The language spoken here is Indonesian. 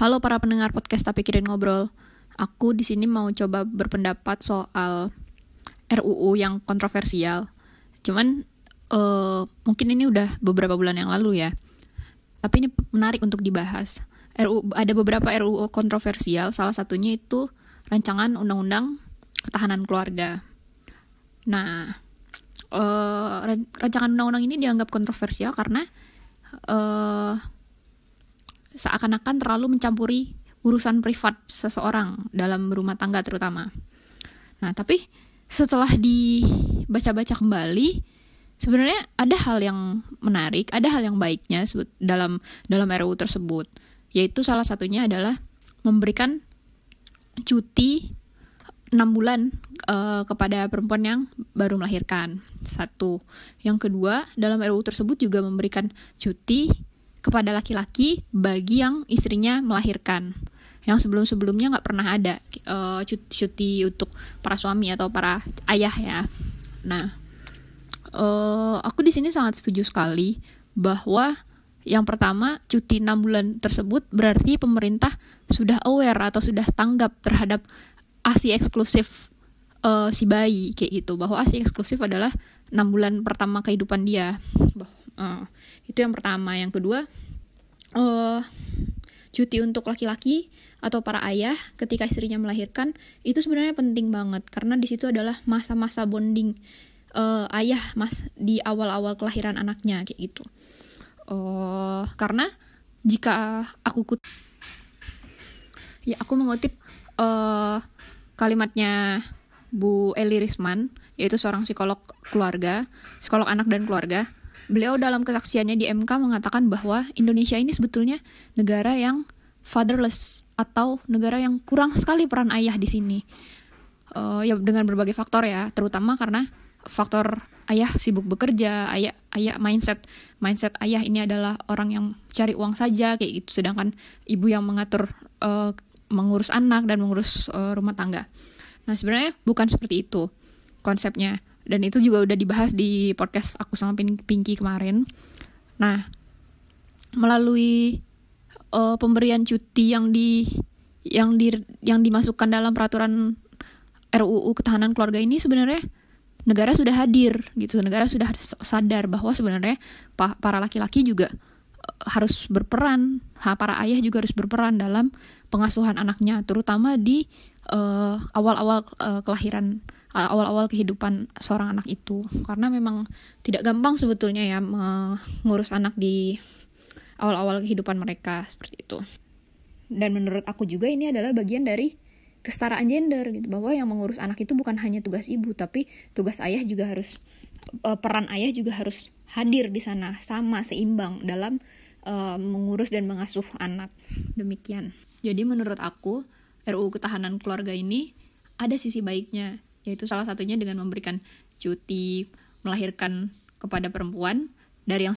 Halo para pendengar podcast tapi kirim ngobrol. Aku di sini mau coba berpendapat soal RUU yang kontroversial. Cuman uh, mungkin ini udah beberapa bulan yang lalu ya. Tapi ini menarik untuk dibahas. RUU ada beberapa RUU kontroversial, salah satunya itu rancangan undang-undang ketahanan keluarga. Nah, uh, rancangan undang-undang ini dianggap kontroversial karena uh, seakan-akan terlalu mencampuri urusan privat seseorang dalam rumah tangga terutama. Nah, tapi setelah dibaca-baca kembali, sebenarnya ada hal yang menarik, ada hal yang baiknya dalam dalam RUU tersebut, yaitu salah satunya adalah memberikan cuti 6 bulan uh, kepada perempuan yang baru melahirkan. Satu. Yang kedua, dalam RUU tersebut juga memberikan cuti kepada laki-laki bagi yang istrinya melahirkan yang sebelum-sebelumnya nggak pernah ada uh, cuti, cuti untuk para suami atau para ayah ya. Nah, uh, aku di sini sangat setuju sekali bahwa yang pertama cuti 6 bulan tersebut berarti pemerintah sudah aware atau sudah tanggap terhadap asi eksklusif uh, si bayi kayak gitu bahwa asi eksklusif adalah enam bulan pertama kehidupan dia. Uh, itu yang pertama. Yang kedua uh, cuti untuk laki-laki atau para ayah ketika istrinya melahirkan itu sebenarnya penting banget karena di situ adalah masa-masa bonding uh, ayah mas di awal-awal kelahiran anaknya kayak gitu. Uh, karena jika aku kut ya aku mengutip uh, kalimatnya Bu Eli Risman yaitu seorang psikolog keluarga psikolog anak dan keluarga Beliau dalam kesaksiannya di MK mengatakan bahwa Indonesia ini sebetulnya negara yang fatherless atau negara yang kurang sekali peran ayah di sini. Uh, ya dengan berbagai faktor ya, terutama karena faktor ayah sibuk bekerja, ayah ayah mindset mindset ayah ini adalah orang yang cari uang saja kayak gitu, sedangkan ibu yang mengatur uh, mengurus anak dan mengurus uh, rumah tangga. Nah sebenarnya bukan seperti itu konsepnya dan itu juga udah dibahas di podcast aku sama Pinky kemarin. Nah, melalui uh, pemberian cuti yang di yang di yang dimasukkan dalam peraturan RUU ketahanan keluarga ini sebenarnya negara sudah hadir gitu negara sudah sadar bahwa sebenarnya para laki-laki juga eh, harus berperan para ayah juga harus berperan dalam pengasuhan anaknya terutama di uh, awal-awal uh, kelahiran awal-awal kehidupan seorang anak itu. Karena memang tidak gampang sebetulnya ya mengurus anak di awal-awal kehidupan mereka seperti itu. Dan menurut aku juga ini adalah bagian dari kesetaraan gender gitu. Bahwa yang mengurus anak itu bukan hanya tugas ibu tapi tugas ayah juga harus uh, peran ayah juga harus hadir di sana sama seimbang dalam uh, mengurus dan mengasuh anak. Demikian. Jadi menurut aku RUU ketahanan keluarga ini ada sisi baiknya yaitu salah satunya dengan memberikan cuti melahirkan kepada perempuan. Dari yang